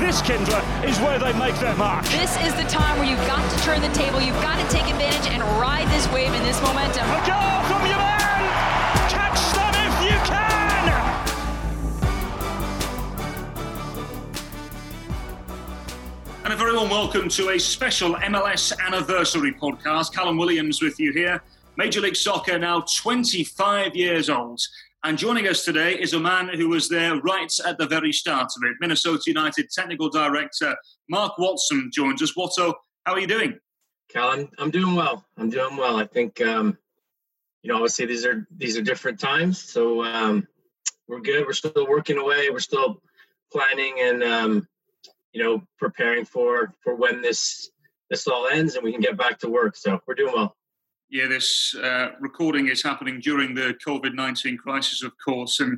this Kindler is where they make their mark. This is the time where you've got to turn the table, you've got to take advantage and ride this wave in this momentum. A goal from your man! Catch them if you can! And a very warm welcome to a special MLS anniversary podcast. Callum Williams with you here. Major League Soccer now 25 years old. And joining us today is a man who was there right at the very start of it. Minnesota United Technical Director Mark Watson joins us. Watto, how are you doing? Cal, I'm, I'm doing well. I'm doing well. I think um, you know, obviously these are these are different times, so um, we're good. We're still working away. We're still planning and um, you know preparing for for when this this all ends and we can get back to work. So we're doing well. Yeah, this uh, recording is happening during the COVID 19 crisis, of course, and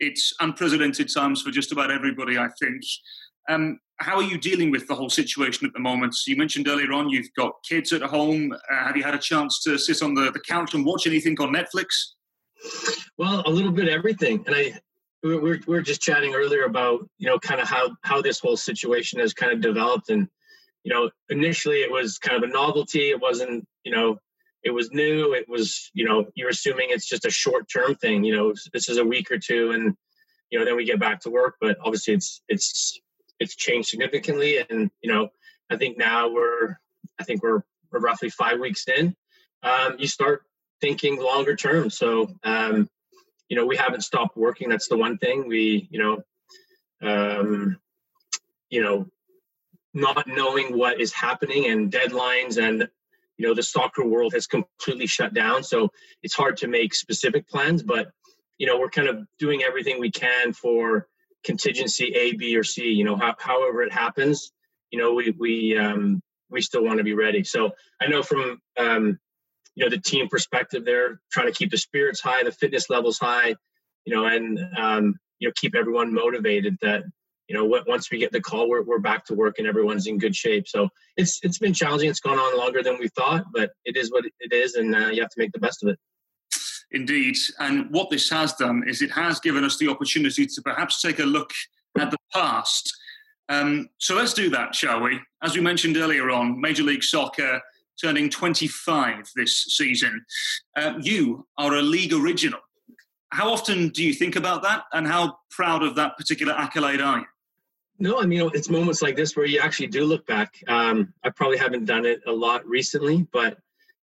it's unprecedented times for just about everybody, I think. Um, how are you dealing with the whole situation at the moment? You mentioned earlier on you've got kids at home. Uh, have you had a chance to sit on the, the couch and watch anything on Netflix? Well, a little bit everything. And I, we we're, we we're just chatting earlier about, you know, kind of how, how this whole situation has kind of developed. And, you know, initially it was kind of a novelty. It wasn't, you know, it was new. It was, you know, you're assuming it's just a short term thing. You know, this is a week or two, and you know, then we get back to work. But obviously, it's it's it's changed significantly, and you know, I think now we're, I think we're we're roughly five weeks in. Um, you start thinking longer term. So, um, you know, we haven't stopped working. That's the one thing we, you know, um, you know, not knowing what is happening and deadlines and you know the soccer world has completely shut down so it's hard to make specific plans but you know we're kind of doing everything we can for contingency a b or c you know how, however it happens you know we we um we still want to be ready. So i know from um you know the team perspective they're trying to keep the spirits high the fitness levels high you know and um you know keep everyone motivated that you know, once we get the call, we're, we're back to work and everyone's in good shape. So it's it's been challenging. It's gone on longer than we thought, but it is what it is, and uh, you have to make the best of it. Indeed, and what this has done is it has given us the opportunity to perhaps take a look at the past. Um, so let's do that, shall we? As we mentioned earlier on, Major League Soccer turning 25 this season. Uh, you are a league original. How often do you think about that, and how proud of that particular accolade are you? No, I mean it's moments like this where you actually do look back. Um, I probably haven't done it a lot recently, but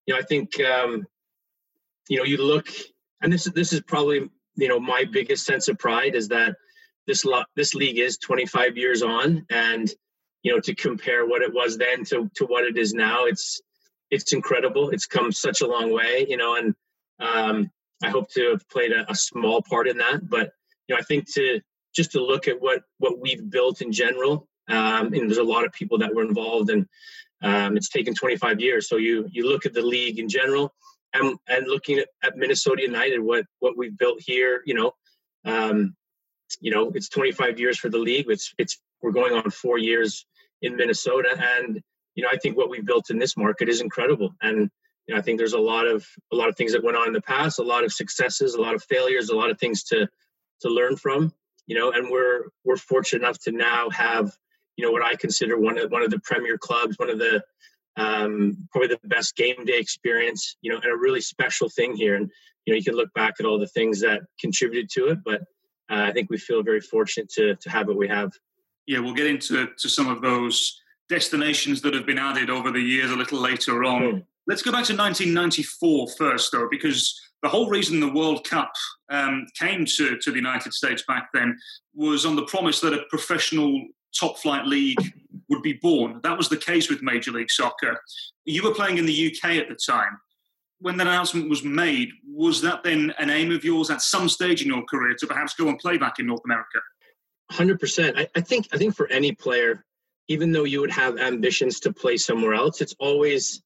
you know, I think um, you know you look, and this this is probably you know my biggest sense of pride is that this lot this league is 25 years on, and you know to compare what it was then to to what it is now, it's it's incredible. It's come such a long way, you know, and um, I hope to have played a, a small part in that. But you know, I think to just to look at what what we've built in general. Um, and there's a lot of people that were involved, and um, it's taken 25 years. So you you look at the league in general, and and looking at, at Minnesota United, what what we've built here. You know, um, you know, it's 25 years for the league. It's it's we're going on four years in Minnesota, and you know, I think what we've built in this market is incredible. And you know, I think there's a lot of a lot of things that went on in the past, a lot of successes, a lot of failures, a lot of things to to learn from you know, and we're we're fortunate enough to now have, you know, what I consider one of one of the premier clubs, one of the um, probably the best game day experience, you know, and a really special thing here. And you know, you can look back at all the things that contributed to it, but uh, I think we feel very fortunate to to have what we have. Yeah, we'll get into to some of those destinations that have been added over the years a little later on. Mm. Let's go back to 1994 first, though, because the whole reason the World Cup um, came to, to the United States back then was on the promise that a professional top flight league would be born. That was the case with Major League Soccer. You were playing in the UK at the time. When that announcement was made, was that then an aim of yours at some stage in your career to perhaps go and play back in North America? Hundred percent. I, I think I think for any player, even though you would have ambitions to play somewhere else, it's always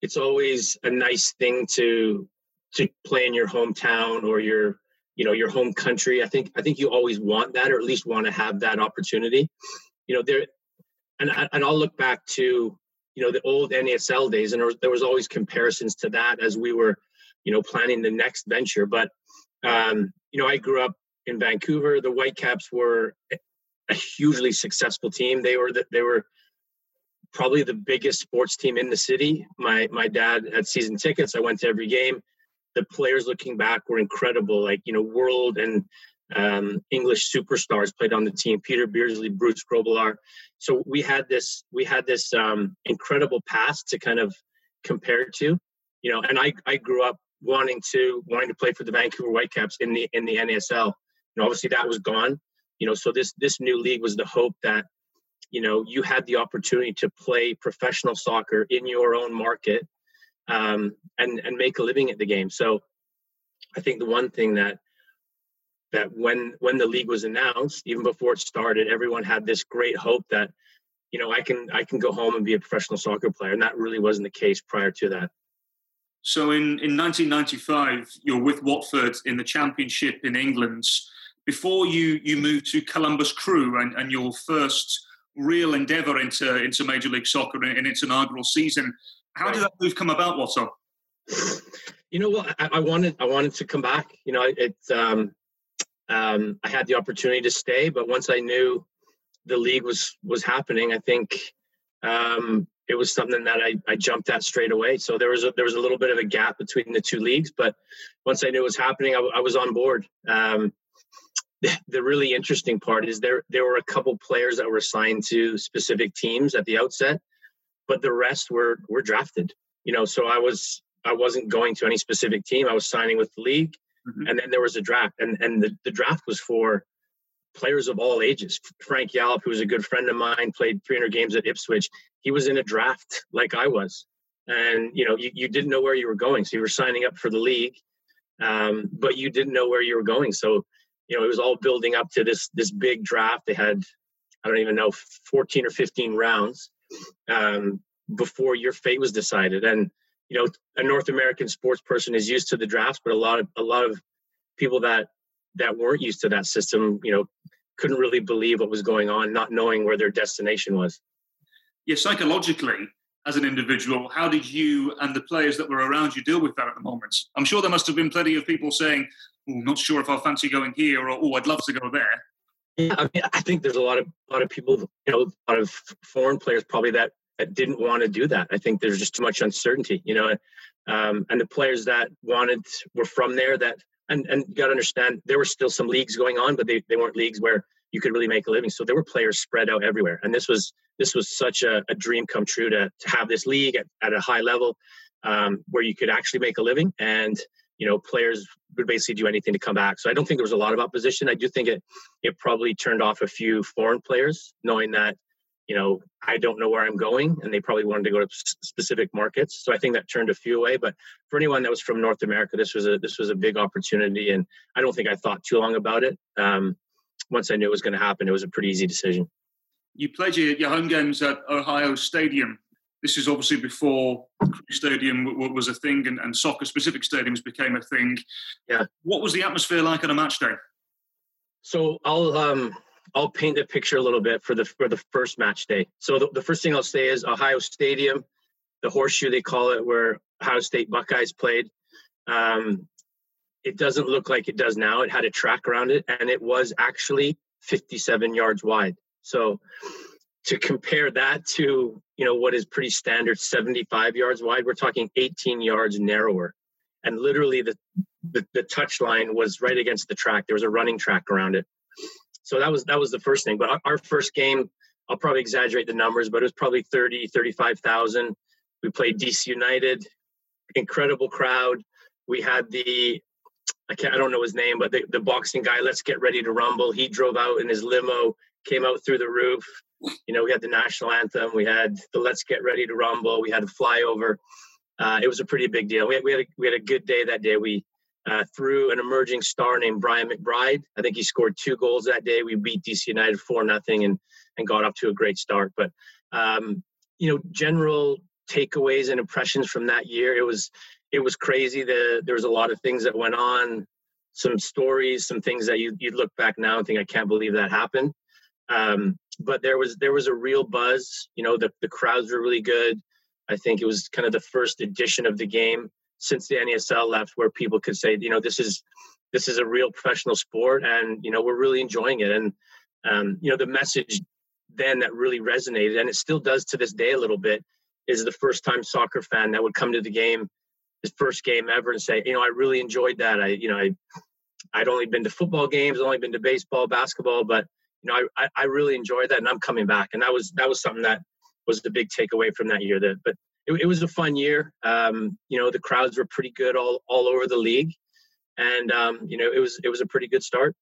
it's always a nice thing to to play in your hometown or your you know your home country i think i think you always want that or at least want to have that opportunity you know there and, and i'll look back to you know the old nasl days and there was, there was always comparisons to that as we were you know planning the next venture but um you know i grew up in vancouver the whitecaps were a hugely successful team. They were the, they were probably the biggest sports team in the city. My my dad had season tickets. I went to every game. The players looking back were incredible. Like you know, world and um, English superstars played on the team. Peter Beardsley, Bruce Grobbelaar. So we had this we had this um, incredible past to kind of compare to. You know, and I I grew up wanting to wanting to play for the Vancouver Whitecaps in the in the NASL. Know, obviously that was gone. You know, so this this new league was the hope that you know you had the opportunity to play professional soccer in your own market um, and and make a living at the game. So I think the one thing that that when when the league was announced, even before it started, everyone had this great hope that you know I can I can go home and be a professional soccer player, and that really wasn't the case prior to that. So in, in 1995, you're with Watford in the Championship in England. Before you, you moved to Columbus Crew and, and your first real endeavour into, into Major League Soccer in its inaugural season. How did that move come about, Watto? You know what? I, I, wanted I wanted to come back. You know, it um, um, I had the opportunity to stay, but once I knew the league was was happening, I think um, it was something that I, I jumped at straight away. So there was a, there was a little bit of a gap between the two leagues, but once I knew it was happening, I, I was on board. Um, the, the, really interesting part is there there were a couple players that were assigned to specific teams at the outset, but the rest were were drafted. You know, so I was I wasn't going to any specific team. I was signing with the league, mm-hmm. and then there was a draft, and and the, the draft was for players of all ages. Frank Yallop, who was a good friend of mine, played 300 games at Ipswich. He was in a draft like I was, and you know, you, you didn't know where you were going, so you were signing up for the league, um, but you didn't know where you were going. So, you know, it was all building up to this this big draft. They had, I don't even know, 14 or 15 rounds um, before your fate was decided, and you know, a North American sports person is used to the drafts, but a lot of a lot of people that that weren't used to that system, you know, couldn't really believe what was going on, not knowing where their destination was. Yeah, psychologically, as an individual, how did you and the players that were around you deal with that at the moment? I'm sure there must have been plenty of people saying, "Oh, not sure if I fancy going here," or "Oh, I'd love to go there." Yeah, I mean, I think there's a lot of a lot of people, you know, a lot of foreign players probably that that didn't want to do that. I think there's just too much uncertainty, you know, um, and the players that wanted were from there that and and you got to understand there were still some leagues going on, but they, they weren't leagues where you could really make a living. So there were players spread out everywhere, and this was this was such a, a dream come true to to have this league at, at a high level um, where you could actually make a living, and you know players would basically do anything to come back. So I don't think there was a lot of opposition. I do think it it probably turned off a few foreign players, knowing that you know, I don't know where I'm going, and they probably wanted to go to specific markets. So I think that turned a few away. But for anyone that was from North America, this was a this was a big opportunity, and I don't think I thought too long about it. Um, once I knew it was going to happen, it was a pretty easy decision. You played your, your home games at Ohio Stadium. This is obviously before Crew Stadium was a thing, and, and soccer specific stadiums became a thing. Yeah. What was the atmosphere like on a match day? So I'll um, I'll paint a picture a little bit for the for the first match day. So the, the first thing I'll say is Ohio Stadium, the horseshoe they call it, where Ohio State Buckeyes played. Um, it doesn't look like it does now. It had a track around it, and it was actually 57 yards wide. So to compare that to you know what is pretty standard 75 yards wide, we're talking 18 yards narrower, and literally the the, the touch line was right against the track. There was a running track around it. So that was that was the first thing. But our, our, first game i'll probably exaggerate the numbers but it was probably 30 35000 we played dc united. Incredible crowd. We had the i can't i don't know his name but the, the boxing guy let's get ready to rumble. He drove out in his limo came out through the roof you know we had the national anthem we had the let's get ready to rumble we had a flyover uh, it was a pretty big deal we had, we had a, we had a good day that day we uh, through an emerging star named Brian McBride. I think he scored two goals that day. We beat DC United four nothing and and got off to a great start. But um, you know, general takeaways and impressions from that year, it was it was crazy. The there was a lot of things that went on, some stories, some things that you you'd look back now and think I can't believe that happened. Um, but there was there was a real buzz. You know, the the crowds were really good. I think it was kind of the first edition of the game since the NASL left where people could say, you know, this is this is a real professional sport and you know we're really enjoying it and um, you know, the message then that really resonated, and it still does to this day a little bit, is the first time soccer fan that would come to the game, his first game ever, and say, you know, I really enjoyed that. I, you know, I, I'd only been to football games, only been to baseball, basketball, but you know, I, I really enjoyed that, and I'm coming back. And that was that was something that was the big takeaway from that year. That, but it, it was a fun year. Um, you know, the crowds were pretty good all all over the league, and um, you know, it was it was a pretty good start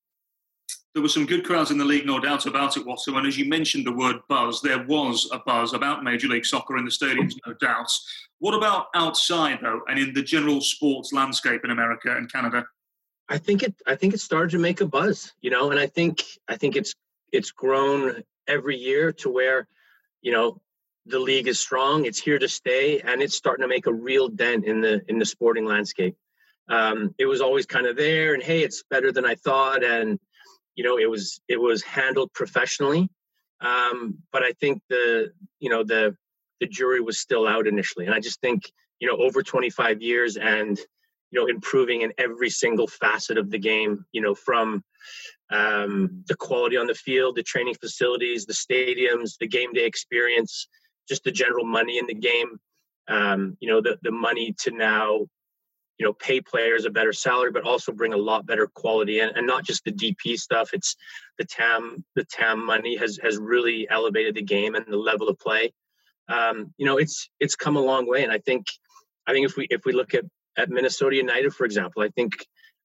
there were some good crowds in the league, no doubt about it, Watto. And as you mentioned the word buzz, there was a buzz about Major League Soccer in the stadiums, no doubt. What about outside, though, and in the general sports landscape in America and Canada? I think it. I think it started to make a buzz, you know, and I think I think it's it's grown every year to where, you know, the league is strong. It's here to stay, and it's starting to make a real dent in the in the sporting landscape. Um, it was always kind of there, and hey, it's better than I thought, and you know it was it was handled professionally um, but i think the you know the the jury was still out initially and i just think you know over 25 years and you know improving in every single facet of the game you know from um, the quality on the field the training facilities the stadiums the game day experience just the general money in the game. Um, you know the, the money to now you know pay players a better salary but also bring a lot better quality in. And not just the dp stuff it's the tam the tam money has has really elevated the game and the level of play. Um, you know it's it's come a long way. And i think i think if we if we look at at minnesota united for example i think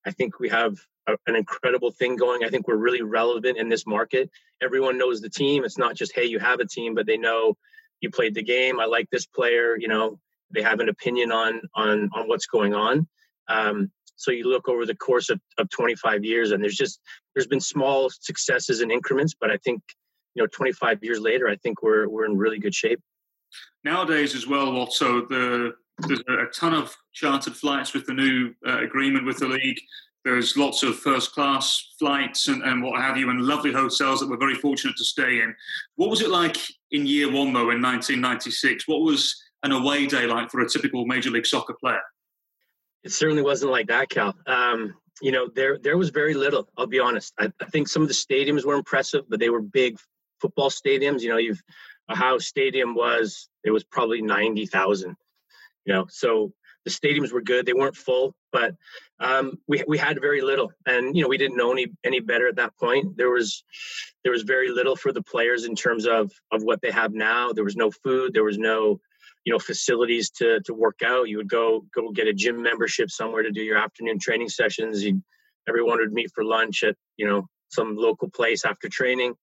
i think we have an incredible thing going i think we're really relevant in this market everyone knows the team it's not just hey you have a team but they know you played the game i like this player you know they have an opinion on on on what's going on. Um, so you look over the course of, of 25 years, and there's just there's been small successes and increments, but I think you know 25 years later, I think we're we're in really good shape. Nowadays, as well, also the there's a ton of chartered flights with the new uh, agreement with the league. There's lots of first class flights and, and what have you, and lovely hotels that we're very fortunate to stay in. What was it like in year one, though, in 1996? What was an away day like for a typical Major League Soccer player? It certainly wasn't like that, Cal. Um, you know, there there was very little. I'll be honest. I, I, think some of the stadiums were impressive, but they were big football stadiums. You know, you've how Stadium was. It was probably ninety thousand. You know, so the stadiums were good. They weren't full, but um, we we had very little, and you know we didn't know any any better at that point. There was there was very little for the players in terms of of what they have now. There was no food. There was no you know facilities to to work out you would go go get a gym membership somewhere to do your afternoon training sessions you everyone would meet for lunch at you know some local place after training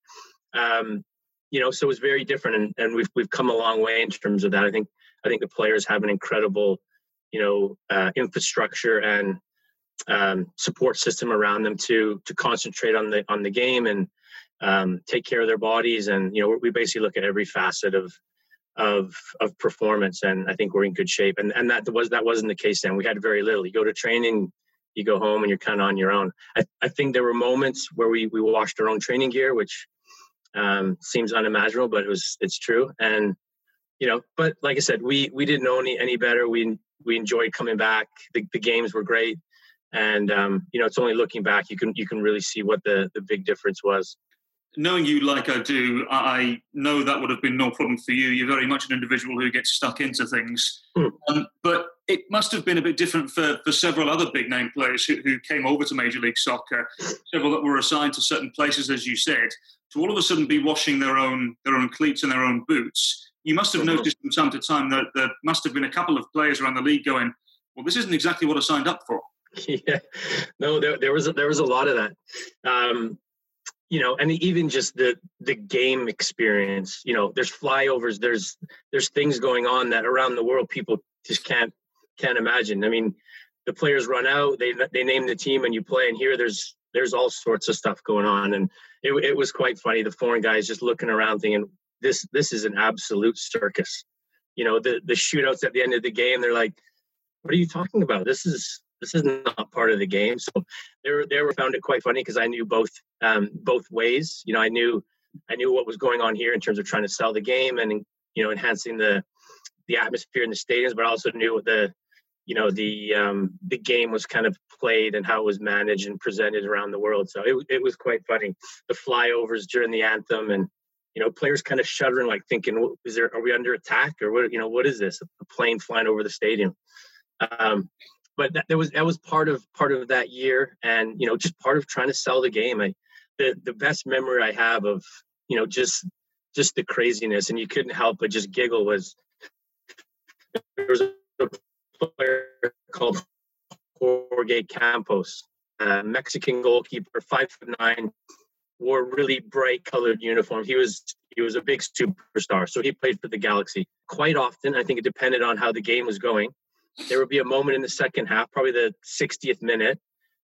um, you know so it was very different and, and we've we've come a long way in terms of that i think i think the players have an incredible you know uh, infrastructure and um, support system around them to to concentrate on the on the game and um, take care of their bodies. And you know we basically look at every facet of of of performance and I think we're in good shape. And and that was that wasn't the case then. We had very little. You go to training you go home and you're kind of on your own. I, I think there were moments where we we washed our own training gear which um, seems unimaginable but it was it's true. And you know but like I said we we didn't know any any better. We we enjoyed coming back the, the games were great and um, you know it's only looking back you can you can really see what the the big difference was knowing you like I do, I know that would have been no problem for you. You're very much an individual who gets stuck into things. Mm. Um, but it must have been a bit different for, for several other big name players who, who came over to Major League Soccer, several that were assigned to certain places, as you said, to all of a sudden be washing their own their own cleats and their own boots. You must have noticed from time to time that there must have been a couple of players around the league going, "Well, this isn't exactly what I signed up for." Yeah, no, there, there was a, there was a lot of that. Um, you know and even just the the game experience you know there's flyovers there's there's things going on that around the world people just can't can't imagine i mean the players run out they they name the team and you play and here there's there's all sorts of stuff going on and it, it was quite funny the foreign guys just looking around thinking this this is an absolute circus you know the the shootouts at the end of the game they're like what are you talking about this is this is not part of the game. So they were, they were found it quite funny because I knew both um, both ways. You know, I knew I knew what was going on here in terms of trying to sell the game and you know enhancing the the atmosphere in the stadiums, but I also knew the you know the um, the game was kind of played and how it was managed and presented around the world. So it it was quite funny. The flyovers during the anthem and you know players kind of shuddering, like thinking, "Is there? Are we under attack or what? You know, what is this? A plane flying over the stadium?" Um, but that, that was that was part of part of that year, and you know, just part of trying to sell the game. I the the best memory I have of you know just just the craziness, and you couldn't help but just giggle was there was a player called Jorge Campos, Mexican goalkeeper, five foot nine, wore really bright colored uniform. He was he was a big superstar, so he played for the Galaxy quite often. I think it depended on how the game was going. There would be a moment in the second half, probably the 60th minute,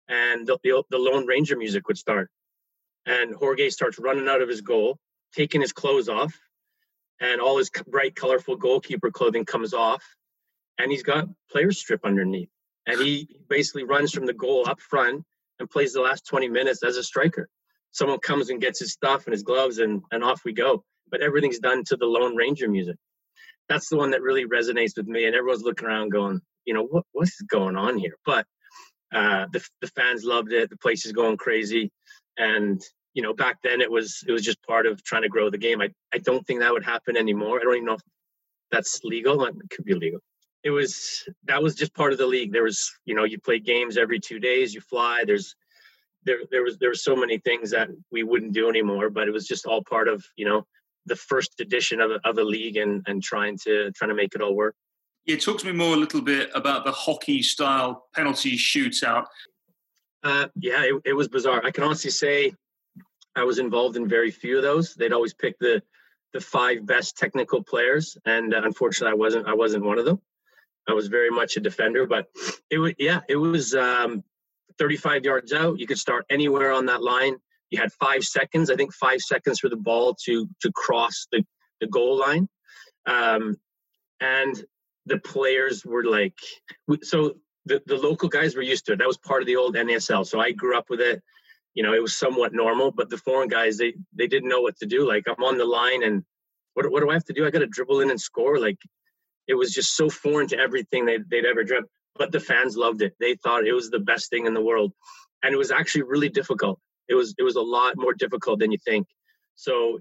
and the, the, the Lone Ranger music would start, and Jorge starts running out of his goal, taking his clothes off, and all his bright, colorful goalkeeper clothing comes off, and he's got player strip underneath. And he basically runs from the goal up front and plays the last 20 minutes as a striker. Someone comes and gets his stuff and his gloves, and, and off we go. But everything's done to the Lone Ranger music. That's the one that really resonates with me. And everyone's looking around going, you know, what, what's going on here? But uh, the, the fans loved it. The place is going crazy. And, you know, back then it was it was just part of trying to grow the game. I, I don't think that would happen anymore. I don't even know if that's legal. It could be legal it was that was just part of the league. There was, you know, you play games every two days, you fly. There's there there was there were so many things that we wouldn't do anymore, but it was just all part of, you know, the first edition of a, of a league and and trying to trying to make it all work. Yeah, talk to me more a little bit about the hockey style penalty shootout. Uh, yeah, it, it was bizarre. I can honestly say I was involved in very few of those. They'd always pick the the five best technical players, and uh, unfortunately, I wasn't I wasn't one of them. I was very much a defender, but it was yeah, it was um, 35 yards out. You could start anywhere on that line. You had five seconds, I think, five seconds for the ball to to cross the the goal line, um, and the players were like, so the the local guys were used to it. That was part of the old NASL, so I grew up with it. You know, it was somewhat normal, but the foreign guys they they didn't know what to do. Like I'm on the line and what, what do I have to do? I got to dribble in and score. Like it was just so foreign to everything they'd, they'd ever dreamt. But the fans loved it. They thought it was the best thing in the world, and it was actually really difficult. It was it was a lot more difficult than you think. So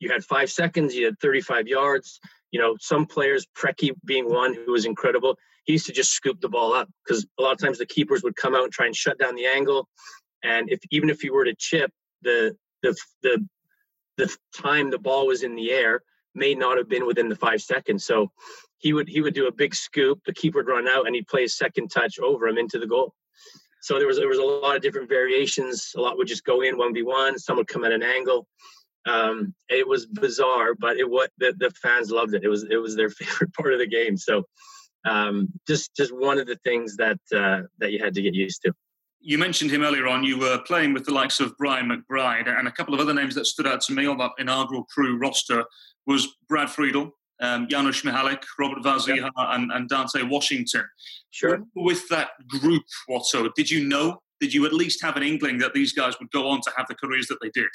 you had five seconds. You had 35 yards. You know, some players, Preki being one who was incredible. He used to just scoop the ball up because a lot of times the keepers would come out and try and shut down the angle. And if even if you were to chip, the the the the time the ball was in the air, may not have been within the five seconds. So he would he would do a big scoop, the keeper would run out, and he'd play a second touch over him into the goal. So there was there was a lot of different variations. A lot would just go in one v one. Some would come at an angle. Um, it was bizarre, but it what the, the fans loved it. It was it was their favorite part of the game. So um, just just one of the things that uh, that you had to get used to. You mentioned him earlier on. You were playing with the likes of Brian McBride and a couple of other names that stood out to me on that inaugural crew roster was Brad Friedel, um, Janusz Michallik, Robert Warzycha, yep. and, and, Dante Washington. Sure. With that group, what so? Did you know? Did you at least have an inkling that these guys would go on to have the careers that they did?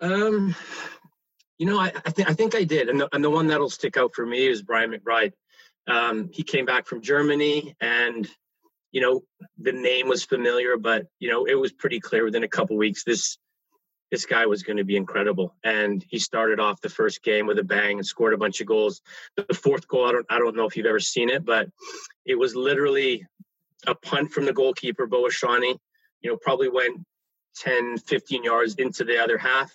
Um, you know, I, I think I think I did, and the, and the one that'll stick out for me is Brian McBride. Um, he came back from Germany, and you know the name was familiar, but you know it was pretty clear within a couple weeks this this guy was going to be incredible. And he started off the first game with a bang and scored a bunch of goals. The fourth goal, I don't, I don't know if you've ever seen it, but it was literally a punt from the goalkeeper, Bo Oshoniyi. You know, probably went 10, 15 yards into the other half.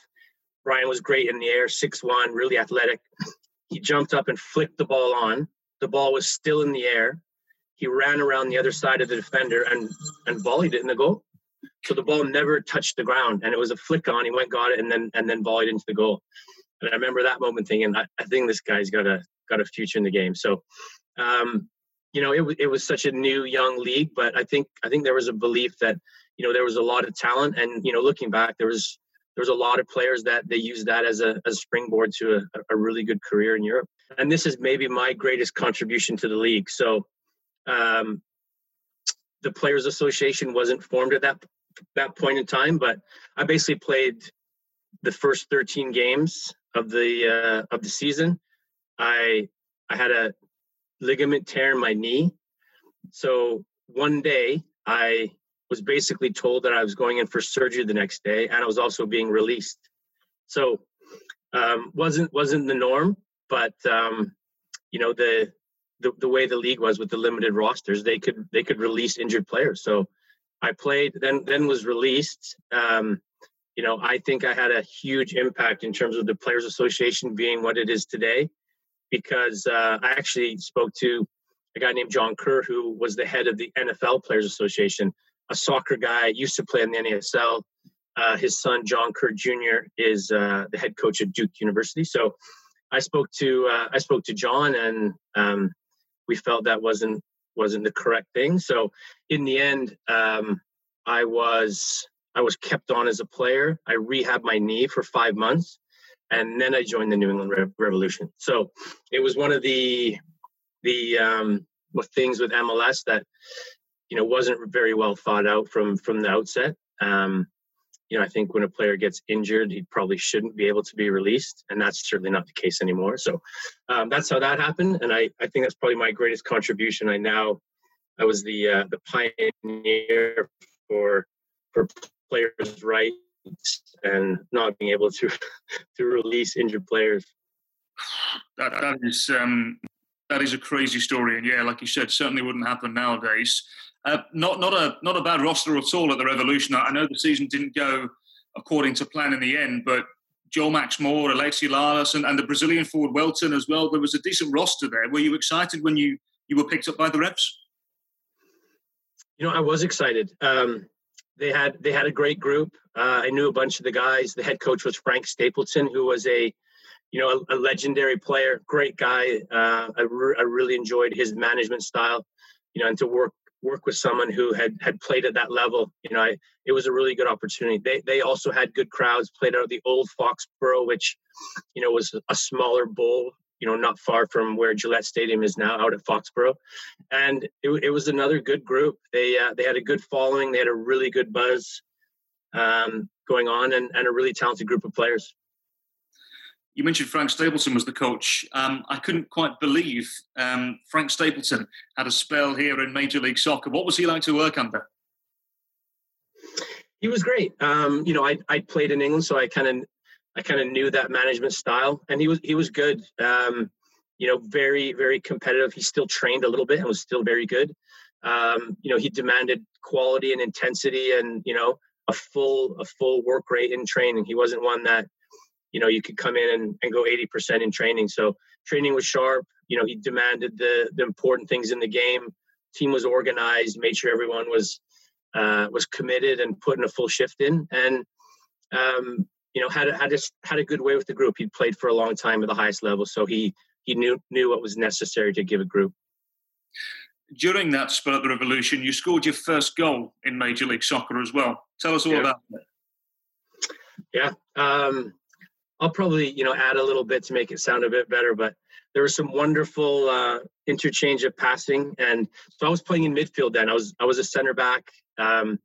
Brian was great in the air, 6 1, really athletic. He jumped up and flicked the ball on. The ball was still in the air. He ran around the other side of the defender and, and volleyed it in the goal. So the ball never touched the ground, and it was a flick on. He went, got it, and then and then volleyed into the goal. And I remember that moment thinking, I, I think this guy's got a got a future in the game. So, um, you know, it it was such a new young league, but I think I think there was a belief that you know there was a lot of talent, and you know, looking back, there was there was a lot of players that they used that as a, as springboard to a, a really good career in Europe. And this is maybe my greatest contribution to the league. So, um, the Players Association wasn't formed at that that point in time, but I basically played the first 13 games of the uh, of the season. I I had a ligament tear in my knee. So one day I was basically told that I was going in for surgery the next day, and I was also being released. So um, wasn't wasn't the norm, but um, you know the, the the way the league was with the limited rosters, they could they could release injured players. So I played, then then was released. Um, you know, I think I had a huge impact in terms of the Players Association being what it is today, because uh, I actually spoke to a guy named John Kerr, who was the head of the NFL Players Association, a soccer guy, used to play in the NASL. Uh, his son, John Kerr Jr., is uh, the head coach at Duke University. So I spoke to uh, I spoke to John, and um, we felt that wasn't wasn't the correct thing. So in the end, um, I was I was kept on as a player. I rehabbed my knee for five months, and then I joined the New England Re- Revolution. So it was one of the the um, things with MLS that you know wasn't very well thought out from from the outset. Um, you know, I think when a player gets injured, he probably shouldn't be able to be released, and that's certainly not the case anymore. So um, that's how that happened, and I, I think that's probably my greatest contribution. I now I was the uh, the pioneer for for players' rights and not being able to to release injured players. That that is um, that is a crazy story, and yeah, like you said, certainly wouldn't happen nowadays. Uh, not not a not a bad roster at all at the Revolution. I know the season didn't go according to plan in the end, but Joe Max Moore, Alexi Lalas, and, and the Brazilian forward Welton as well. There was a decent roster there. Were you excited when you you were picked up by the Revs? You know, I was excited. Um, they had they had a great group. Uh, I knew a bunch of the guys. The head coach was Frank Stapleton, who was a you know a, a legendary player, great guy. Uh, I, re- I really enjoyed his management style. You know, and to work work with someone who had had played at that level, you know, I, it was a really good opportunity. They they also had good crowds. Played out of the old Foxborough, which you know was a smaller bowl you know, not far from where Gillette Stadium is now, out at Foxborough, and it, it was another good group. They uh, they had a good following. They had a really good buzz um, going on, and, and a really talented group of players. You mentioned Frank Stapleton was the coach. Um, I couldn't quite believe um, Frank Stapleton had a spell here in Major League Soccer. What was he like to work under? He was great. Um, you know, I I played in England, so I kind of I kind of knew that management style, and he was he was good. Um, you know, very very competitive. He still trained a little bit and was still very good. Um, you know, he demanded quality and intensity, and you know, a full a full work rate in training. He wasn't one that you know you could come in and, and go 80% in training. So training was sharp. You know, he demanded the the important things in the game. Team was organized, made sure everyone was uh, was committed and putting a full shift in, and um, you know, had a, had a, had a good way with the group. He'd played for a long time at the highest level, so he he knew knew what was necessary to give a group. During that spell at the Revolution, you scored your first goal in Major League Soccer as well. Tell us all yeah. about it. Yeah, um, I'll probably you know add a little bit to make it sound a bit better, but there was some wonderful uh, interchange of passing, and so I was playing in midfield then. I was I was a center back. Um,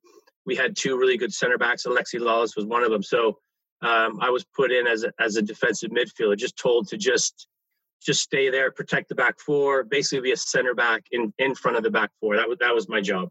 we had two really good center backs. Alexi Lalas was one of them. So um, I was put in as a, as a defensive midfielder, just told to just just stay there, protect the back four, basically be a center back in, in front of the back four. That was that was my job.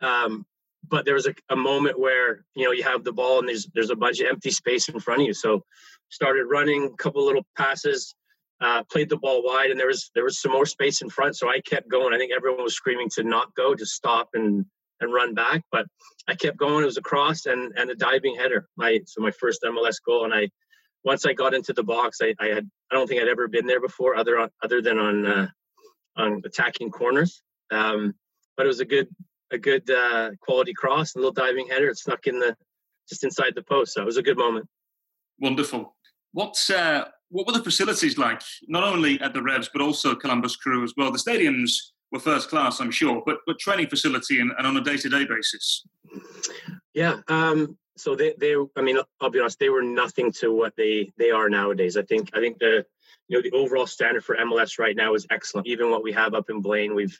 Um, but there was a, a moment where you know you have the ball and there's there's a bunch of empty space in front of you. So started running, a couple little passes, uh, played the ball wide, and there was there was some more space in front. So I kept going. I think everyone was screaming to not go, to stop and and run back. But I kept going. It was a cross and and a diving header. My so my first MLS goal. And I once I got into the box, I, I had I don't think I'd ever been there before, other on, other than on uh, on attacking corners. Um, but it was a good a good uh, quality cross, a little diving header. It snuck in the just inside the post. So it was a good moment. Wonderful. What's uh, what were the facilities like? Not only at the Revs, but also Columbus Crew as well. The stadiums were first class, I'm sure, but but training facility and, and on a day to day basis. Yeah. Um, so they, they, I mean, I'll be honest, they were nothing to what they they are nowadays. I think I think the you know the overall standard for MLS right now is excellent. Even what we have up in Blaine, we've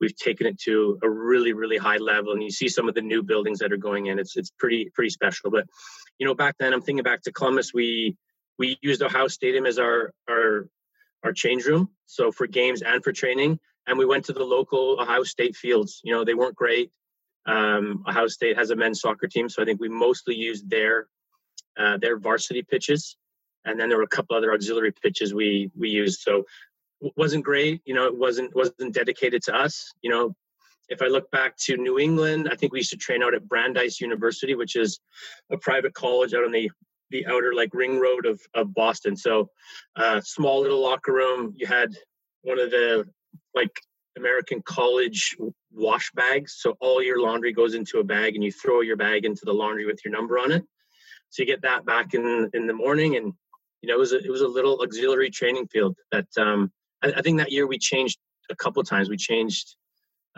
we've taken it to a really really high level and you see some of the new buildings that are going in it's it's pretty pretty special but you know back then i'm thinking back to columbus we we used Ohio Stadium as our our our change room, so for games and for training. And we went to the local Ohio State fields. You know, they weren't great. Um, Ohio State has a men's soccer team, so I think we mostly used their uh, their varsity pitches, and then there were a couple other auxiliary pitches we we used. So wasn't great. You know, it wasn't wasn't dedicated to us. You know, if I look back to New England, I think we used to train out at Brandeis University, which is a private college out on the the outer like ring road of of Boston. So, uh, small little locker room. You had one of the like American college wash bags. So all your laundry goes into a bag, and you throw your bag into the laundry with your number on it. So you get that back in in the morning, and you know it was a, it was a little auxiliary training field that um, I, I think that year we changed a couple times. We changed,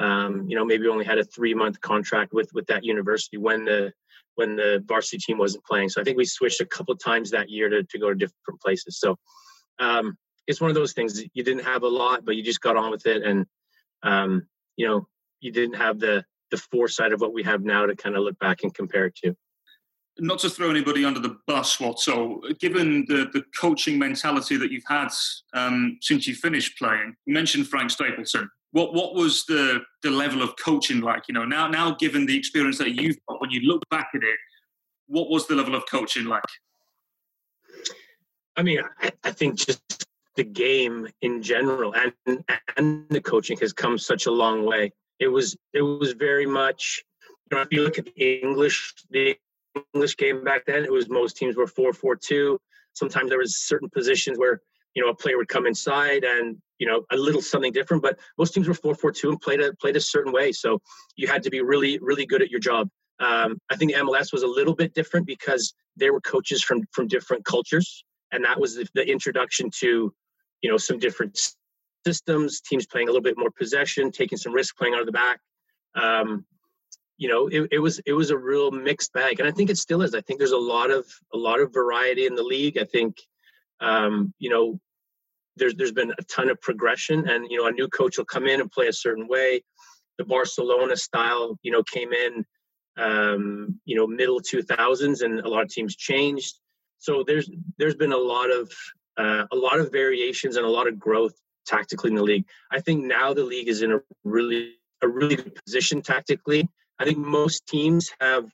um, you know, maybe only had a three month contract with with that university when the when the varsity team wasn't playing. So I think we switched a couple times that year to to go to different places. So um, it's one of those things. You didn't have a lot, but you just got on with it, and um, you know, you didn't have the the foresight of what we have now to kind of look back and compare it to not to throw anybody under the bus, what so given the, the coaching mentality that you've had um, since you finished playing, you mentioned Frank Stapleton. What what was the the level of coaching like? You know, now now given the experience that you've got, when you look back at it, what was the level of coaching like? I mean, I, I think just the game in general and and the coaching has come such a long way. It was it was very much you know if you look at the English the English game back then, it was most teams were four four two. Sometimes there was certain positions where you know a player would come inside and you know a little something different, but most teams were four four two and played a played a certain way. So you had to be really really good at your job. Um, I think MLS was a little bit different because there were coaches from from different cultures, and that was the, the introduction to you know some different systems, teams playing a little bit more possession, taking some risk playing out of the back. Um, you know it, it was it was a real mixed bag and i think it still is i think there's a lot of a lot of variety in the league i think um, you know there's there's been a ton of progression and you know a new coach will come in and play a certain way. The barcelona style you know came in um, you know middle 2000s and a lot of teams changed. So there's there's been a lot of uh, a lot of variations and a lot of growth tactically in the league. I think now the league is in a really a really good position tactically. I think most teams have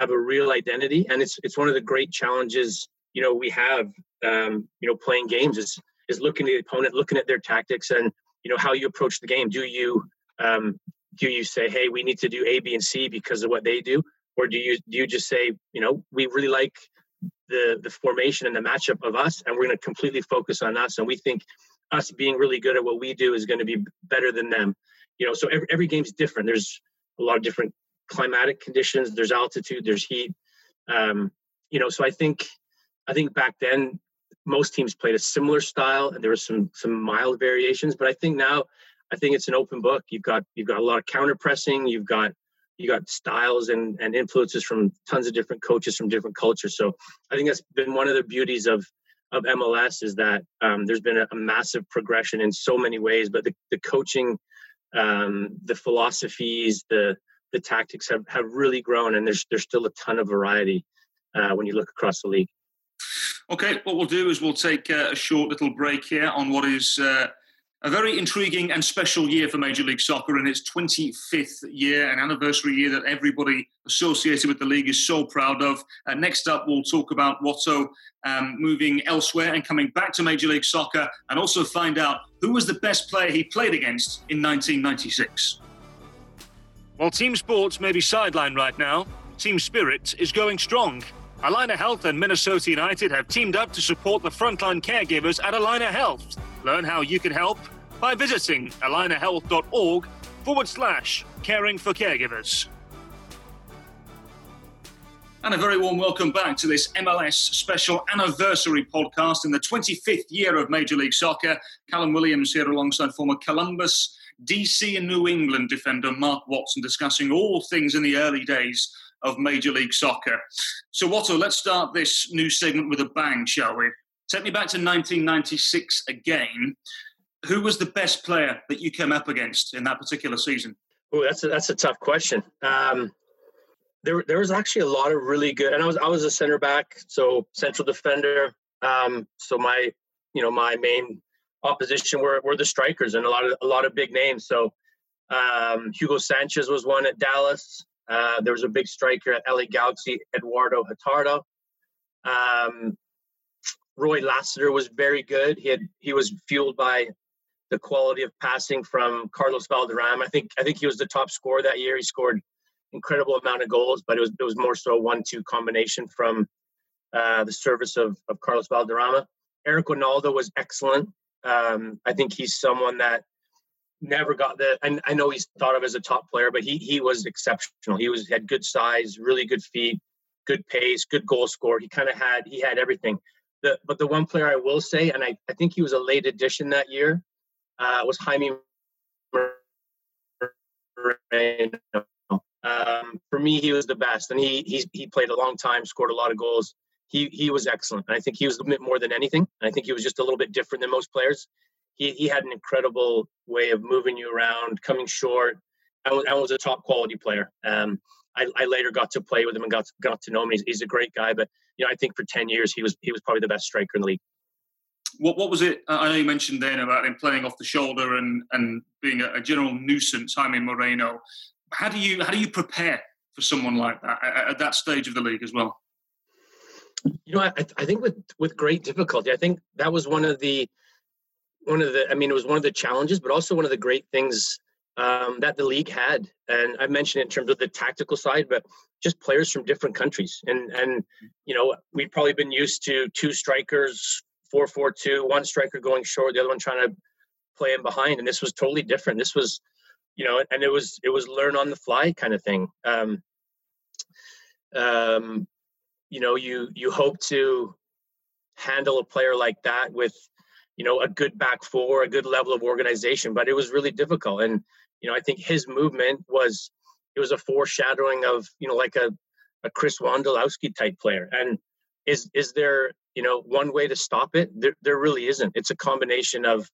have a real identity, and it's it's one of the great challenges you know we have um, you know playing games is is looking at the opponent, looking at their tactics, and you know how you approach the game. Do you um, do you say, hey, we need to do A, B, and C because of what they do, or do you do you just say, you know, we really like the the formation and the matchup of us, and we're going to completely focus on us, and we think us being really good at what we do is going to be better than them. You know, so every, every game's different. There's a lot of different climatic conditions there's altitude there's heat um, you know so i think i think back then most teams played a similar style and there was some some mild variations but i think now i think it's an open book you've got you've got a lot of counter pressing you've got you got styles and and influences from tons of different coaches from different cultures so i think that's been one of the beauties of of mls is that um, there's been a, a, massive progression in so many ways but the, the coaching um, the philosophies the the tactics have, have really grown, and there's there's still a ton of variety uh, when you look across the league. Okay, what we'll do is we'll take uh, a short little break here on what is uh, a very intriguing and special year for Major League Soccer and its 25th year, an anniversary year that everybody associated with the league is so proud of. Uh, next up, we'll talk about Watto um, moving elsewhere and coming back to Major League Soccer, and also find out who was the best player he played against in 1996. While team sports may be sidelined right now, team spirit is going strong. Allina Health and Minnesota United have teamed up to support the frontline caregivers at Allina Health. Learn how you can help by visiting allinahealth.org forward slash caring for caregivers. And a very warm welcome back to this MLS special anniversary podcast in the 25th year of Major League Soccer. Callum Williams here alongside former Columbus DC and New England defender Mark Watson discussing all things in the early days of Major League Soccer. So, Watto, let's start this new segment with a bang, shall we? Take me back to 1996 again. Who was the best player that you came up against in that particular season? Oh, that's a, that's a tough question. Um, there, there was actually a lot of really good, and I was I was a center back, so central defender. Um, so my, you know, my main opposition were, were the strikers and a lot of a lot of big names. So um, Hugo Sanchez was one at Dallas. Uh, there was a big striker at LA Galaxy, Eduardo Hurtado. Um, Roy Lassiter was very good. He had he was fueled by the quality of passing from Carlos Valderrama. I think I think he was the top scorer that year. He scored incredible amount of goals, but it was it was more so a one-two combination from uh, the service of of Carlos Valderrama. Eric Wynalda was excellent. Um, I think he's someone that never got the and I know he's thought of as a top player, but he he was exceptional. He was had good size, really good feet, good pace, good goal score. He kind of had he had everything. The, but the one player I will say, and I, I think he was a late addition that year, uh, was Jaime Moreno. Um, for me, he was the best, and he he he played a long time, scored a lot of goals. He he was excellent, and I think he was a bit more than anything. I think he was just a little bit different than most players. He he had an incredible way of moving you around, coming short, and, and was a top quality player. Um, I, I later got to play with him and got got to know him. He's, he's a great guy, but you know I think for ten years he was he was probably the best striker in the league. What what was it? I know you mentioned then about him playing off the shoulder and and being a, a general nuisance. Jaime Moreno. How do you how do you prepare for someone like that at, at that stage of the league as well? You know, I, I think with with great difficulty. I think that was one of the one of the. I mean, it was one of the challenges, but also one of the great things um, that the league had. And I mentioned in terms of the tactical side, but just players from different countries. And and you know, we've probably been used to two strikers, four four two, one striker going short, the other one trying to play in behind. And this was totally different. This was, you know, and it was it was learn on the fly kind of thing. Um, um, you know, you you hope to handle a player like that with you know a good back four a good level of organization but it was really difficult and you know, I think his movement was it was a foreshadowing of you know like a a Chris Wondolowski type player. And is is there you know one way to stop it? There there really isn't. It's a combination of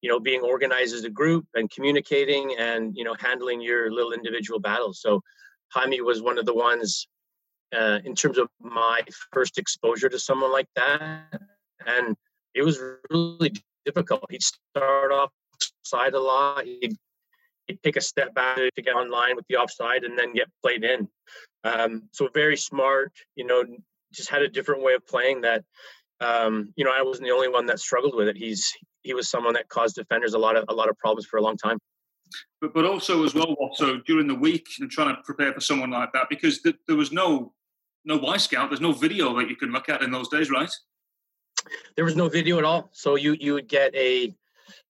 you know being organized as a group and communicating and you know handling your little individual battles. So Jaime was one of the ones uh, in terms of my first exposure to someone like that, and it was really difficult. He'd start off side a lot. He'd he'd take a step back to get online with the offside and then get played in. Um, so very smart, you know, just had a different way of playing that. Um, you know, I wasn't the only one that struggled with it. He's he was someone that caused defenders a lot of a lot of problems for a long time. But but also as well, so during the week and trying to prepare for someone like that because th- there was no no Wyscout, there's no video that you can look at in those days, right? There was no video at all. So you you would get a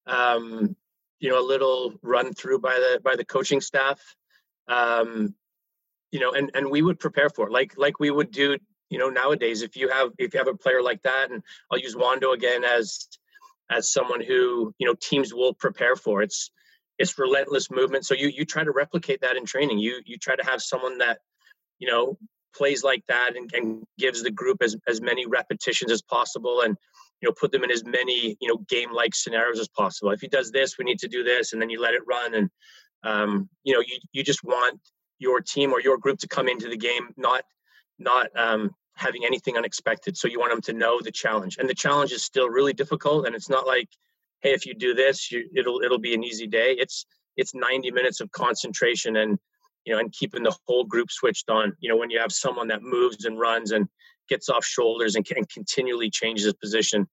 um, you know a little run through by the by the coaching staff. Um you know and and we would prepare for it. Like like we would do you know nowadays if you have if you have a player like that and i'll use Wondo again as as someone who you know teams will prepare for. It's it's relentless movement. So you you try to replicate that in training. You you try to have someone that you know plays like that and, and gives the group as as many repetitions as possible and you know put them in as many you know game like scenarios as possible. If he does this we need to do this and then you let it run and um, you know you, you just want your team or your group to come into the game not not um, having anything unexpected. So you want them to know the challenge. And the challenge is still really difficult and it's not like hey if you do this you, it'll it'll be an easy day. It's it's 90 minutes of concentration and you know and keeping the whole group switched on you know when you have someone that moves and runs and gets off shoulders and, can continually changes his position.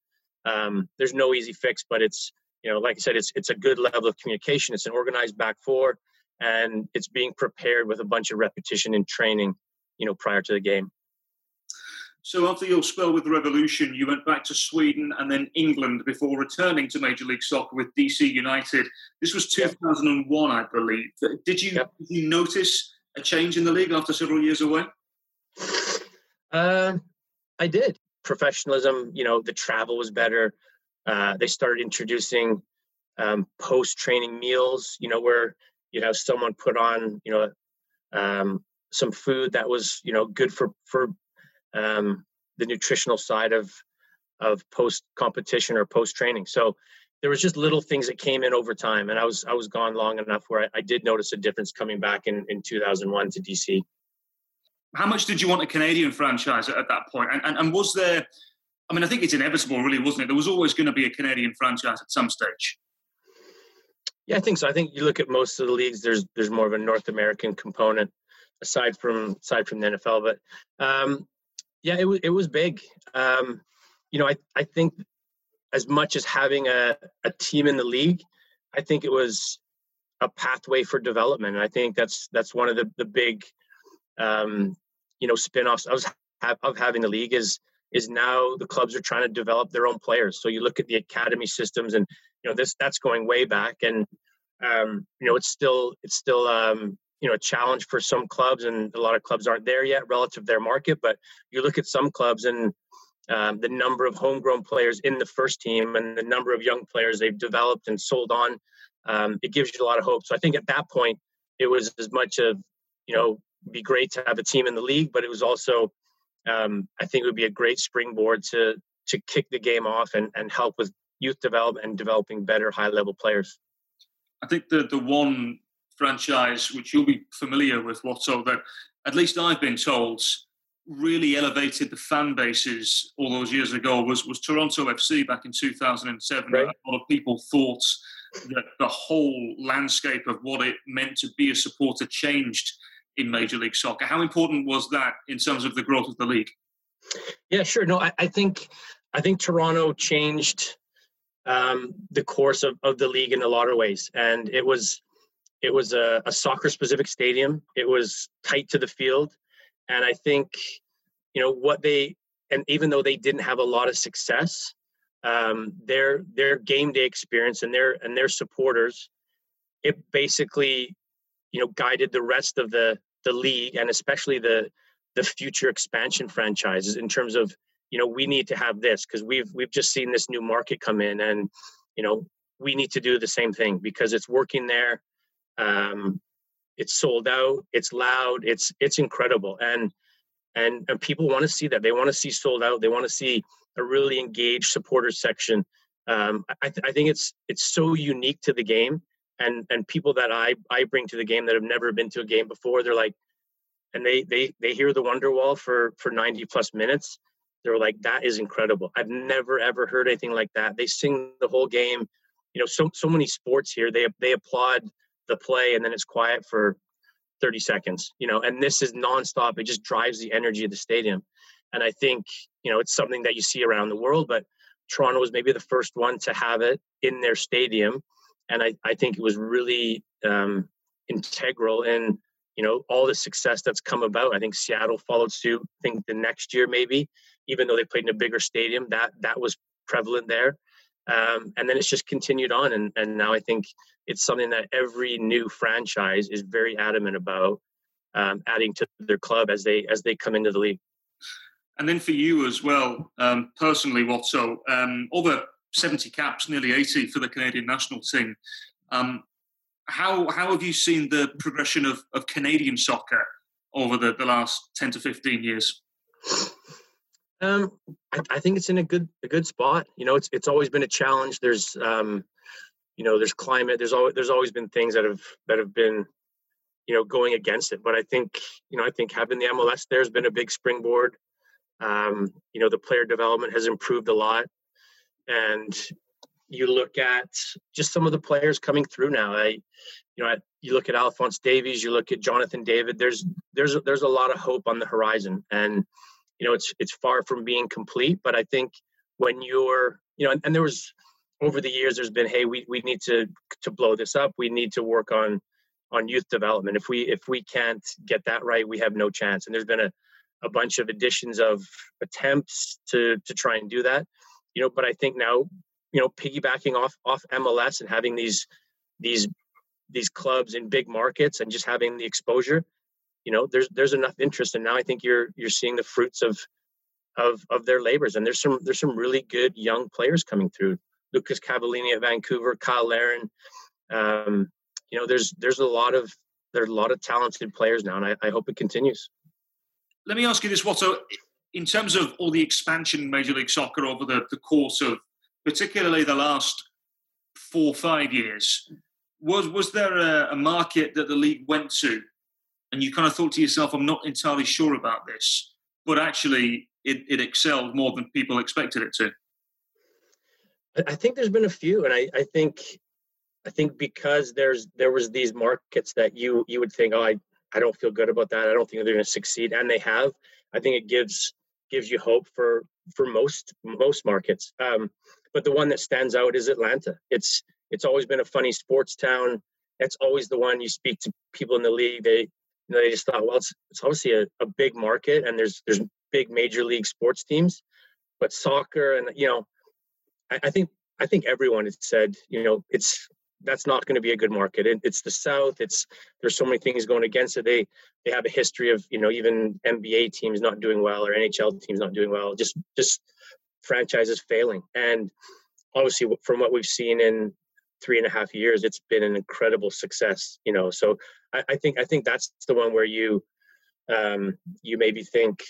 Um, there's no easy fix, but it's you know, like I said, it's it's a good level of communication. It's an organized back four, and it's being prepared with a bunch of repetition and training, you know, prior to the game. So after your spell with the Revolution, you went back to Sweden and then England before returning to Major League Soccer with DC United. This was 2001, I believe. Did you, yep. did you notice a change in the league after several years away? Uh, I did. Professionalism, you know, the travel was better. Uh, they started introducing um, post training meals, you know, where you'd have someone put on, you know, um, some food that was, you know, good for, for um, the nutritional side of, of post competition or post training. So there was just little things that came in over time. And I was, I was gone long enough where I, I did notice a difference coming back in, in 2001 to DC. How much did you want a Canadian franchise at, at that point? And, and, and was there I mean, I think it's inevitable, really, wasn't it? There was always going to be a Canadian franchise at some stage. Yeah, I think so. I think you look at most of the leagues. There's there's more of a North American component aside from aside from the NFL. But um, yeah, it was it was big. Um, you know, I I think as much as having a, a team in the league, I think it was a pathway for development. And I think that's that's one of the the big um, you know spin-offs of, of having the league is is now the clubs are trying to develop their own players. So you look at the academy systems, and you know this that's going way back, and um, you know it's still it's still um, you know a challenge for some clubs, and a lot of clubs aren't there yet relative to their market. But you look at some clubs, and um, the number of homegrown players in the first team, and the number of young players they've developed and sold on, um, it gives you a lot of hope. So I think at that point it was as much of you know be great to have a team in the league, but it was also um, I think it would be a great springboard to to kick the game off and, and help with youth development and developing better high level players. I think the the one franchise which you'll be familiar with, Watto, that at least I've been told really elevated the fan bases all those years ago was was Toronto FC back in 2007. Right. A lot of people thought that the whole landscape of what it meant to be a supporter changed in Major League Soccer. How important was that in terms of the growth of the league? Yeah, sure. No, I, I think I think Toronto changed um, the course of, of the league in a lot of ways, and it was it was a, a soccer specific stadium. It was tight to the field, and I think you know what they and even though they didn't have a lot of success, um, their their game day experience and their and their supporters, it basically you know guided the rest of the the league and especially the the future expansion franchises in terms of you know we need to have this because we've we've just seen this new market come in and you know we need to do the same thing because it's working there um, it's sold out it's loud it's it's incredible and and and people want to see that they want to see sold out they want to see a really engaged supporters section um, I, th- I think it's it's so unique to the game and and people that I I bring to the game that have never been to a game before, they're like, and they they they hear the Wonderwall for for 90 plus minutes. They're like, that is incredible. I've never ever heard anything like that. They sing the whole game. You know, so so many sports here. They they applaud the play and then it's quiet for 30 seconds. You know, and this is nonstop. It just drives the energy of the stadium. And I think you know it's something that you see around the world, but Toronto was maybe the first one to have it in their stadium and I, I think it was really um, integral in you know all the success that's come about. I think Seattle followed suit. I think the next year maybe, even though they played in a bigger stadium, that that was prevalent there. Um, and then it's just continued on, and and now I think it's something that every new franchise is very adamant about um, adding to their club as they as they come into the league. And then for you as well, um, personally, what so um, over 70 caps, nearly 80 for the Canadian national team. Um, how, how have you seen the progression of, of Canadian soccer over the, the last 10 to 15 years? Um, I, I, think it's in a good a good spot. You know, it's it's always been a challenge. There's um, you know, there's climate. There's always there's always been things that have that have been, you know, going against it. But I think you know, I think having the MLS there has been a big springboard. Um, you know, the player development has improved a lot and you look at just some of the players coming through now. I, you know, you look at Alphonse Davies, you look at Jonathan David. There's there's there's a lot of hope on the horizon, and you know it's it's far from being complete. But I think when you're, you know, and, and there was over the years, there's been, hey, we we need to to blow this up. We need to work on on youth development. If we if we can't get that right, we have no chance. And there's been a a bunch of additions of attempts to to try and do that you know, but I think now, you know, piggybacking off off MLS and having these these these clubs in big markets and just having the exposure, you know, there's there's enough interest, and now I think you're you're seeing the fruits of of of their labors, and there's some there's some really good young players coming through. Lucas Cavallini at Vancouver, Cyle Larin. Um, you know, there's there's a lot of there's a lot of talented players now, and I, I hope it continues. Let me ask you this, Watto in terms of all the expansion in Major League Soccer over the, the course of particularly the last four five years, was was there a, a, market that the league went to, and you kind of thought to yourself, "I'm not entirely sure about this," but actually it, it excelled more than people expected it to? I think there's been a few, and I, I think I think because there's there was these markets that you you would think, oh, I I don't feel good about that. I don't think they're going to succeed, and they have. I think it gives gives you hope for for most most markets. Um, but the one that stands out is Atlanta. It's it's always been a funny sports town. It's always the one you speak to people in the league. They you know, they just thought, well, it's, it's obviously a, a big market, and there's there's big major league sports teams, but soccer and you know, I, I think I think everyone has said, you know, it's that's not going to be a good market. It, it's the South. It's there's so many things going against it. They they have a history of you know even NBA teams not doing well or NHL teams not doing well. Just just franchises failing. And obviously, from what we've seen in three and a half years, it's been an incredible success. You know, so I, I think I think that's the one where you um, you maybe think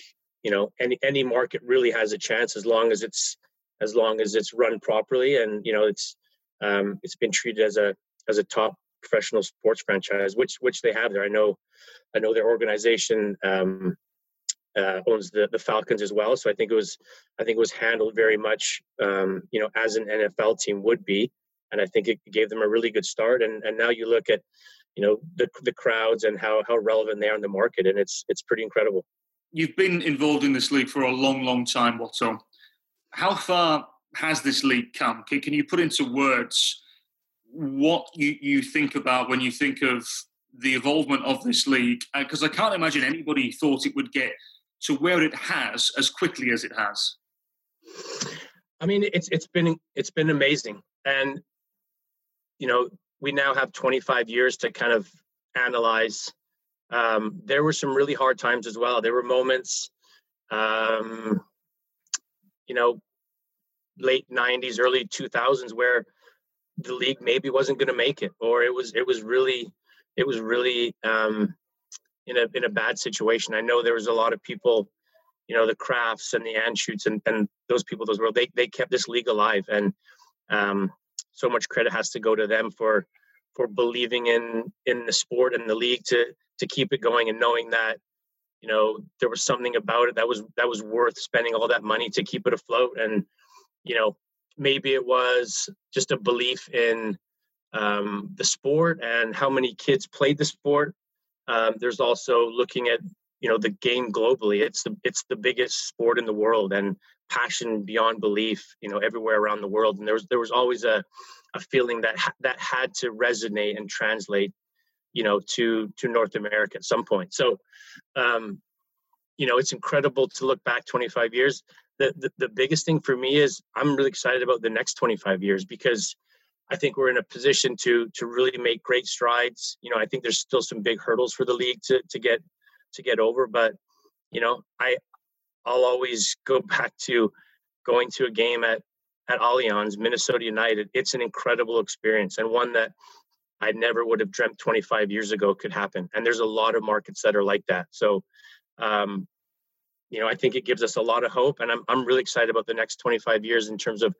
you know any any market really has a chance as long as it's as long as it's run properly and you know it's um, it's been treated as a as a top professional sports franchise, which which they have there. I know, I know their organization um, uh, owns the the Falcons as well. So I think it was I think it was handled very much um, you know as an NFL team would be, and I think it gave them a really good start. And and now you look at you know the the crowds and how how relevant they are in the market, and it's it's pretty incredible. You've been involved in this league for a long, long time, Watto. How far has this league come? Can, can you put into words what you, you think about when you think of the involvement of this league? Because uh, I can't imagine anybody thought it would get to where it has as quickly as it has. I mean, it's it's been it's been amazing, and you know we now have 25 years to kind of analyze. Um, there were some really hard times as well. There were moments, um, you know, late 90s early 2000s where the league maybe wasn't going to make it or it was it was really it was really um, in a in a bad situation. I know there was a lot of people you know the Krafts and the Anschutz and, and those people those were they, they kept this league alive and um, so much credit has to go to them for for believing in in the sport and the league to to keep it going and knowing that you know there was something about it that was that was worth spending all that money to keep it afloat and you know, maybe it was just a belief in um, the sport and how many kids played the sport. Um, there's also looking at you know the game globally. It's the it's the biggest sport in the world and passion beyond belief. You know, everywhere around the world. And there was there was always a a feeling that ha- that had to resonate and translate, you know, to to North America at some point. So, um, you know, it's incredible to look back 25 years the, the, the biggest thing for me is I'm really excited about the next 25 years because I think we're in a position to to really make great strides. You know, I think there's still some big hurdles for the league to to get to get over, but you know, I I'll always go back to going to a game at at Allianz, Minnesota United. It's an incredible experience and one that I never would have dreamt 25 years ago could happen. And there's a lot of markets that are like that. So um, you know, I think it gives us a lot of hope, and I'm I'm really excited about the next 25 years in terms of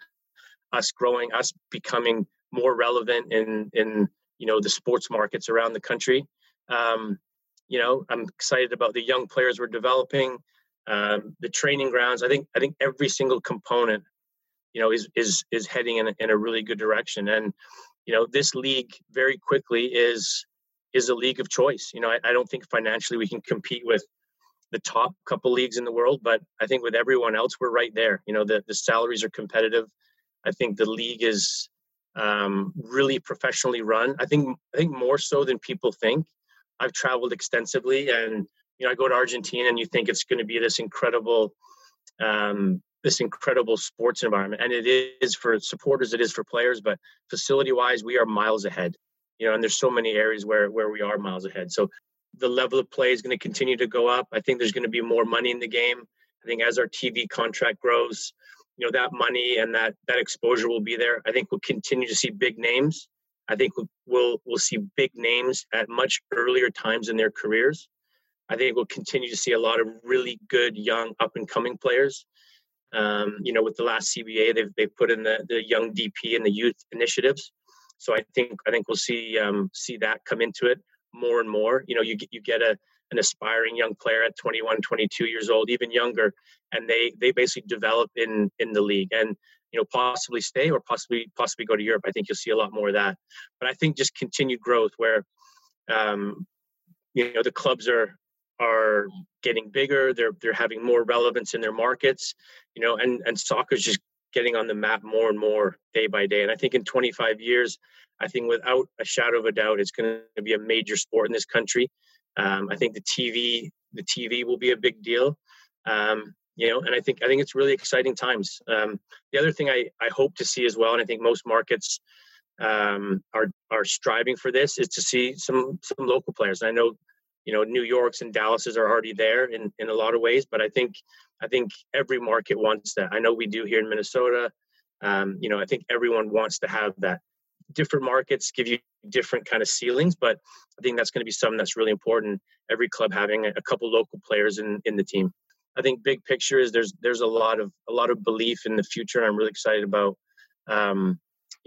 us growing, us becoming more relevant in in you know the sports markets around the country. Um, you know, I'm excited about the young players we're developing, um, the training grounds. I think I think every single component, you know, is is is heading in a, in a really good direction. And you know, this league very quickly is is a league of choice. You know, I, I don't think financially we can compete with the top couple leagues in the world, but I think with everyone else, we're right there. You know, the, the salaries are competitive. I think the league is um, really professionally run. I think I think more so than people think. I've traveled extensively, and you know, I go to Argentina, and you think it's going to be this incredible, um, this incredible sports environment, and it is for supporters, it is for players. But facility-wise, we are miles ahead. You know, and there's so many areas where where we are miles ahead. So the level of play is going to continue to go up. I think there's going to be more money in the game. I think as our TV contract grows, you know that money and that that exposure will be there. I think we'll continue to see big names. I think we'll we'll see big names at much earlier times in their careers. I think we'll continue to see a lot of really good young up and coming players. Um, you know, with the last CBA, they've they've put in the the young DP and the youth initiatives. So I think I think we'll see um, see that come into it more and more. You know, you get you get a, an aspiring young player at 21, 22 years old, even younger, and they they basically develop in in the league and you know possibly stay or possibly possibly go to Europe. I think you'll see a lot more of that. But I think just continued growth where um, you know the clubs are are getting bigger. They're they're having more relevance in their markets. You know, and and soccer's just getting on the map more and more day by day. And I think in 25 years, I think without a shadow of a doubt, it's going to be a major sport in this country. Um, I think the TV, the TV will be a big deal. Um, you know, and I think I think it's really exciting times. Um, the other thing I, I hope to see as well, and I think most markets um, are are striving for this, is to see some some local players. And I know, you know, New York's and Dallas's are already there in, in a lot of ways, but I think I think every market wants that. I know we do here in Minnesota. Um, you know, I think everyone wants to have that. Different markets give you different kind of ceilings, but I think that's going to be something that's really important. Every club having a couple local players in in the team. I think big picture is there's there's a lot of a lot of belief in the future. and I'm really excited about um,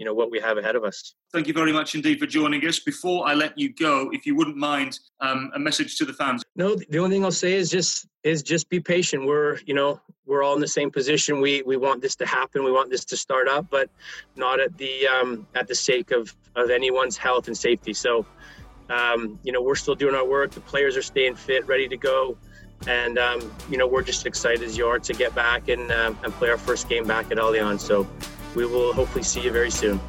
you know what we have ahead of us. Thank you very much indeed for joining us. Before I let you go, if you wouldn't mind, um, a message to the fans. No, the only thing I'll say is just is just be patient. We're you know we're all in the same position. We we want this to happen. We want this to start up, but not at the um, at the sake of of anyone's health and safety. So. Um, you know, we're still doing our work. The players are staying fit, ready to go and um, you know we're just excited as you are to get back and, um, and play our first game back at Allianz. So we will hopefully see you very soon.